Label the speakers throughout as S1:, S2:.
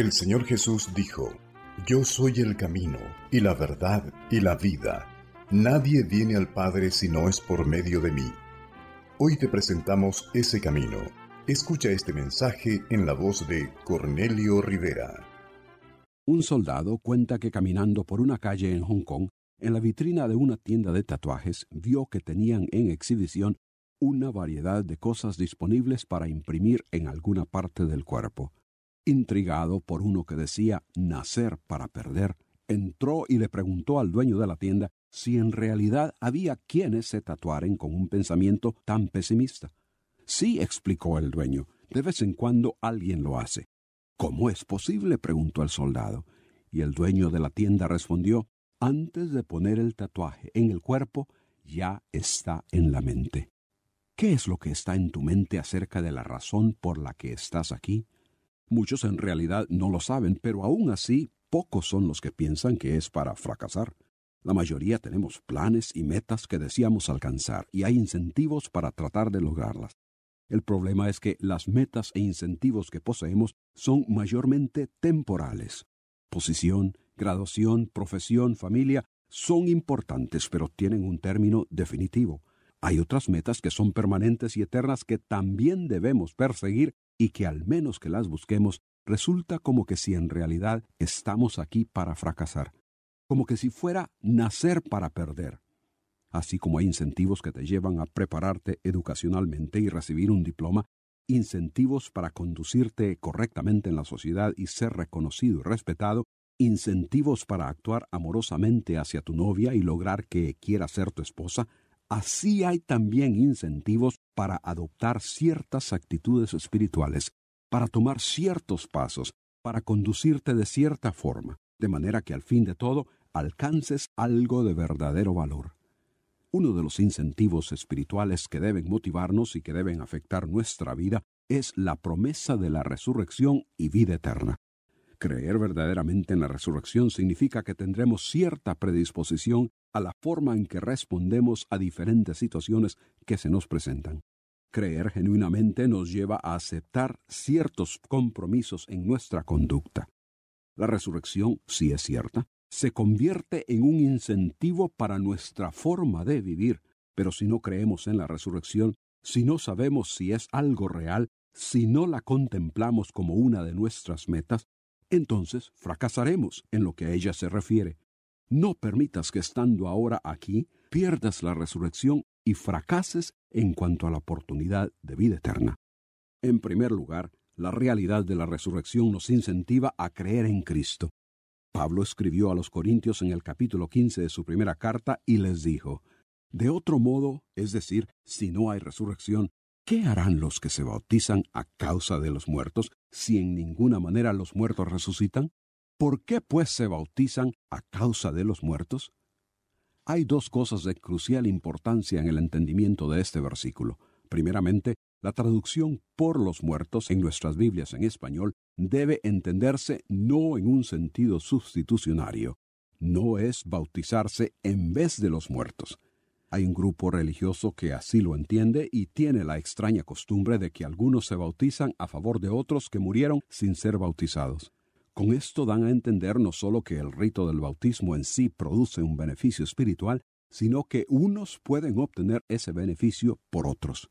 S1: El Señor Jesús dijo, Yo soy el camino, y la verdad, y la vida. Nadie viene al Padre si no es por medio de mí. Hoy te presentamos ese camino. Escucha este mensaje en la voz de Cornelio Rivera.
S2: Un soldado cuenta que caminando por una calle en Hong Kong, en la vitrina de una tienda de tatuajes, vio que tenían en exhibición una variedad de cosas disponibles para imprimir en alguna parte del cuerpo. Intrigado por uno que decía nacer para perder, entró y le preguntó al dueño de la tienda si en realidad había quienes se tatuaren con un pensamiento tan pesimista. Sí, explicó el dueño, de vez en cuando alguien lo hace. ¿Cómo es posible? preguntó el soldado. Y el dueño de la tienda respondió, antes de poner el tatuaje en el cuerpo, ya está en la mente. ¿Qué es lo que está en tu mente acerca de la razón por la que estás aquí? Muchos en realidad no lo saben, pero aún así pocos son los que piensan que es para fracasar. La mayoría tenemos planes y metas que deseamos alcanzar y hay incentivos para tratar de lograrlas. El problema es que las metas e incentivos que poseemos son mayormente temporales. Posición, graduación, profesión, familia son importantes, pero tienen un término definitivo. Hay otras metas que son permanentes y eternas que también debemos perseguir y que al menos que las busquemos, resulta como que si en realidad estamos aquí para fracasar, como que si fuera nacer para perder. Así como hay incentivos que te llevan a prepararte educacionalmente y recibir un diploma, incentivos para conducirte correctamente en la sociedad y ser reconocido y respetado, incentivos para actuar amorosamente hacia tu novia y lograr que quiera ser tu esposa, así hay también incentivos para adoptar ciertas actitudes espirituales, para tomar ciertos pasos, para conducirte de cierta forma, de manera que al fin de todo alcances algo de verdadero valor. Uno de los incentivos espirituales que deben motivarnos y que deben afectar nuestra vida es la promesa de la resurrección y vida eterna. Creer verdaderamente en la resurrección significa que tendremos cierta predisposición a la forma en que respondemos a diferentes situaciones que se nos presentan. Creer genuinamente nos lleva a aceptar ciertos compromisos en nuestra conducta. La resurrección, si es cierta, se convierte en un incentivo para nuestra forma de vivir, pero si no creemos en la resurrección, si no sabemos si es algo real, si no la contemplamos como una de nuestras metas, entonces fracasaremos en lo que a ella se refiere. No permitas que estando ahora aquí pierdas la resurrección y fracases en cuanto a la oportunidad de vida eterna. En primer lugar, la realidad de la resurrección nos incentiva a creer en Cristo. Pablo escribió a los Corintios en el capítulo 15 de su primera carta y les dijo, De otro modo, es decir, si no hay resurrección, ¿qué harán los que se bautizan a causa de los muertos si en ninguna manera los muertos resucitan? ¿Por qué pues se bautizan a causa de los muertos? Hay dos cosas de crucial importancia en el entendimiento de este versículo. Primeramente, la traducción por los muertos en nuestras Biblias en español debe entenderse no en un sentido sustitucionario. No es bautizarse en vez de los muertos. Hay un grupo religioso que así lo entiende y tiene la extraña costumbre de que algunos se bautizan a favor de otros que murieron sin ser bautizados. Con esto dan a entender no solo que el rito del bautismo en sí produce un beneficio espiritual, sino que unos pueden obtener ese beneficio por otros.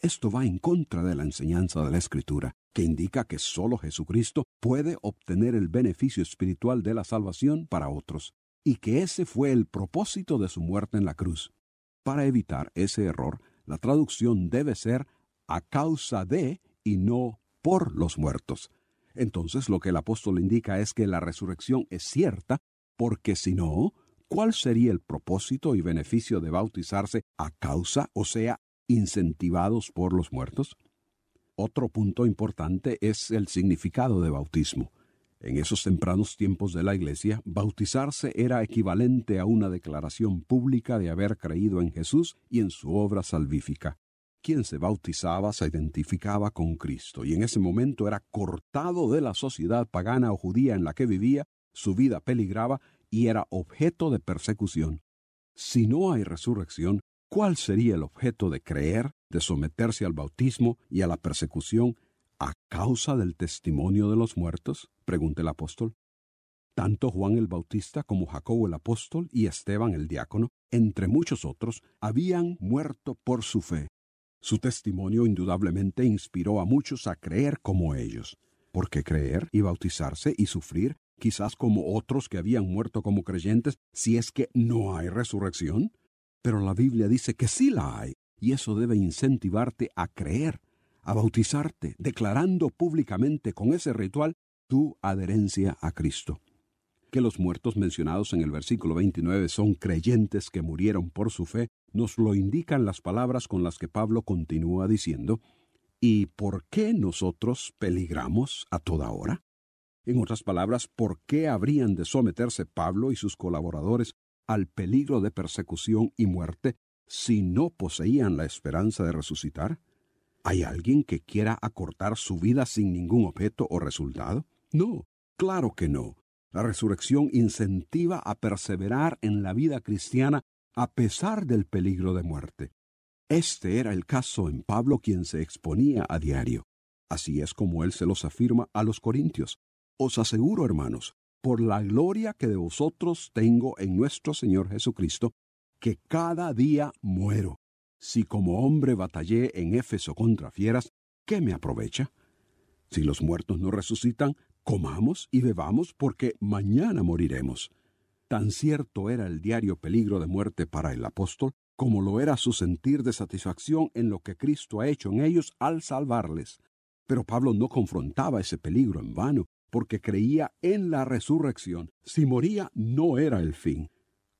S2: Esto va en contra de la enseñanza de la Escritura, que indica que sólo Jesucristo puede obtener el beneficio espiritual de la salvación para otros, y que ese fue el propósito de su muerte en la cruz. Para evitar ese error, la traducción debe ser a causa de y no por los muertos, entonces lo que el apóstol indica es que la resurrección es cierta, porque si no, ¿cuál sería el propósito y beneficio de bautizarse a causa, o sea, incentivados por los muertos? Otro punto importante es el significado de bautismo. En esos tempranos tiempos de la Iglesia, bautizarse era equivalente a una declaración pública de haber creído en Jesús y en su obra salvífica. Quien se bautizaba se identificaba con Cristo y en ese momento era cortado de la sociedad pagana o judía en la que vivía, su vida peligraba y era objeto de persecución. Si no hay resurrección, ¿cuál sería el objeto de creer, de someterse al bautismo y a la persecución ¿A causa del testimonio de los muertos? pregunta el apóstol. Tanto Juan el Bautista como Jacobo el apóstol y Esteban el diácono, entre muchos otros, habían muerto por su fe. Su testimonio indudablemente inspiró a muchos a creer como ellos. porque creer y bautizarse y sufrir, quizás como otros que habían muerto como creyentes, si es que no hay resurrección? Pero la Biblia dice que sí la hay, y eso debe incentivarte a creer a bautizarte, declarando públicamente con ese ritual tu adherencia a Cristo. Que los muertos mencionados en el versículo 29 son creyentes que murieron por su fe, nos lo indican las palabras con las que Pablo continúa diciendo, ¿y por qué nosotros peligramos a toda hora? En otras palabras, ¿por qué habrían de someterse Pablo y sus colaboradores al peligro de persecución y muerte si no poseían la esperanza de resucitar? ¿Hay alguien que quiera acortar su vida sin ningún objeto o resultado? No, claro que no. La resurrección incentiva a perseverar en la vida cristiana a pesar del peligro de muerte. Este era el caso en Pablo quien se exponía a diario. Así es como él se los afirma a los corintios. Os aseguro, hermanos, por la gloria que de vosotros tengo en nuestro Señor Jesucristo, que cada día muero. Si como hombre batallé en Éfeso contra fieras, ¿qué me aprovecha? Si los muertos no resucitan, comamos y bebamos porque mañana moriremos. Tan cierto era el diario peligro de muerte para el apóstol como lo era su sentir de satisfacción en lo que Cristo ha hecho en ellos al salvarles. Pero Pablo no confrontaba ese peligro en vano, porque creía en la resurrección. Si moría no era el fin.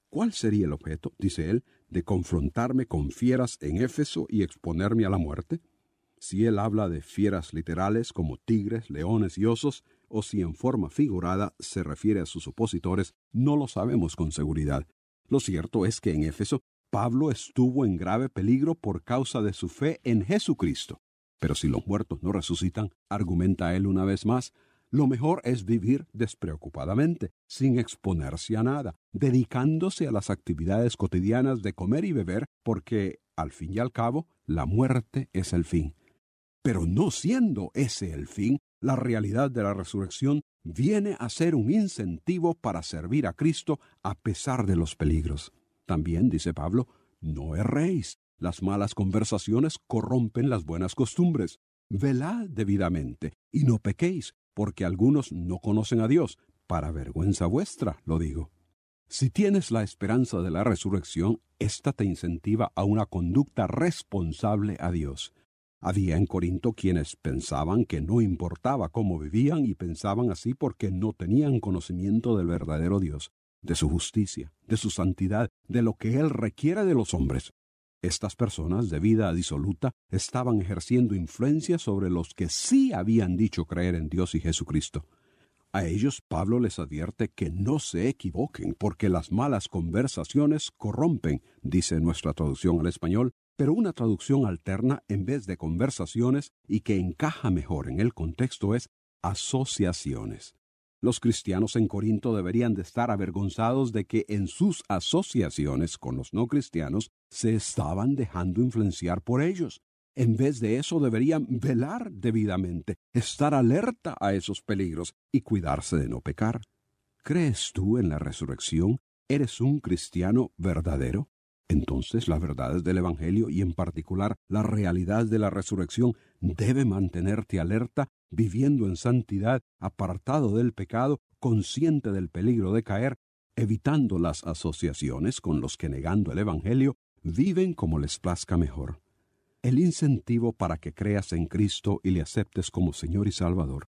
S2: ¿Cuál sería el objeto, dice él, de confrontarme con fieras en Éfeso y exponerme a la muerte? Si él habla de fieras literales como tigres, leones y osos, o si en forma figurada se refiere a sus opositores, no lo sabemos con seguridad. Lo cierto es que en Éfeso Pablo estuvo en grave peligro por causa de su fe en Jesucristo. Pero si los muertos no resucitan, argumenta él una vez más, lo mejor es vivir despreocupadamente, sin exponerse a nada, dedicándose a las actividades cotidianas de comer y beber, porque, al fin y al cabo, la muerte es el fin. Pero no siendo ese el fin, la realidad de la resurrección viene a ser un incentivo para servir a Cristo a pesar de los peligros. También, dice Pablo, no erréis. Las malas conversaciones corrompen las buenas costumbres. Velad debidamente y no pequéis, porque algunos no conocen a Dios, para vergüenza vuestra, lo digo. Si tienes la esperanza de la resurrección, ésta te incentiva a una conducta responsable a Dios. Había en Corinto quienes pensaban que no importaba cómo vivían y pensaban así porque no tenían conocimiento del verdadero Dios, de su justicia, de su santidad, de lo que Él requiere de los hombres. Estas personas de vida disoluta estaban ejerciendo influencia sobre los que sí habían dicho creer en Dios y Jesucristo. A ellos Pablo les advierte que no se equivoquen, porque las malas conversaciones corrompen, dice nuestra traducción al español, pero una traducción alterna en vez de conversaciones y que encaja mejor en el contexto es asociaciones. Los cristianos en Corinto deberían de estar avergonzados de que en sus asociaciones con los no cristianos se estaban dejando influenciar por ellos. En vez de eso deberían velar debidamente, estar alerta a esos peligros y cuidarse de no pecar. ¿Crees tú en la resurrección? ¿Eres un cristiano verdadero? Entonces las verdades del Evangelio y en particular la realidad de la resurrección debe mantenerte alerta, viviendo en santidad, apartado del pecado, consciente del peligro de caer, evitando las asociaciones con los que negando el Evangelio viven como les plazca mejor. El incentivo para que creas en Cristo y le aceptes como Señor y Salvador,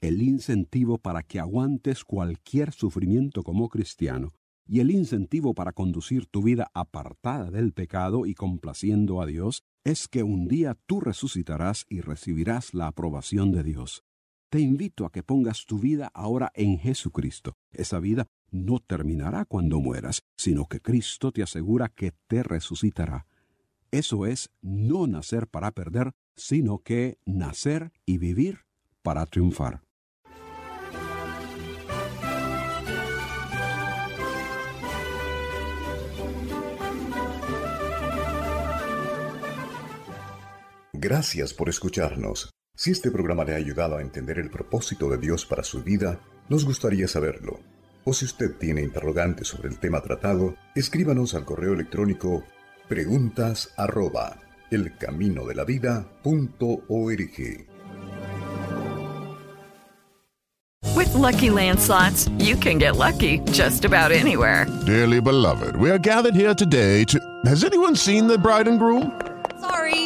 S2: el incentivo para que aguantes cualquier sufrimiento como cristiano, y el incentivo para conducir tu vida apartada del pecado y complaciendo a Dios es que un día tú resucitarás y recibirás la aprobación de Dios. Te invito a que pongas tu vida ahora en Jesucristo. Esa vida no terminará cuando mueras, sino que Cristo te asegura que te resucitará. Eso es no nacer para perder, sino que nacer y vivir para triunfar.
S1: Gracias por escucharnos. Si este programa le ha ayudado a entender el propósito de Dios para su vida, nos gustaría saberlo. O si usted tiene interrogantes sobre el tema tratado, escríbanos al correo electrónico preguntas arroba elcaminodelavida.org.
S3: With lucky landslots, you can get lucky just about anywhere.
S4: Dearly beloved, we are gathered here today to. Has anyone seen the bride and groom?
S5: Sorry,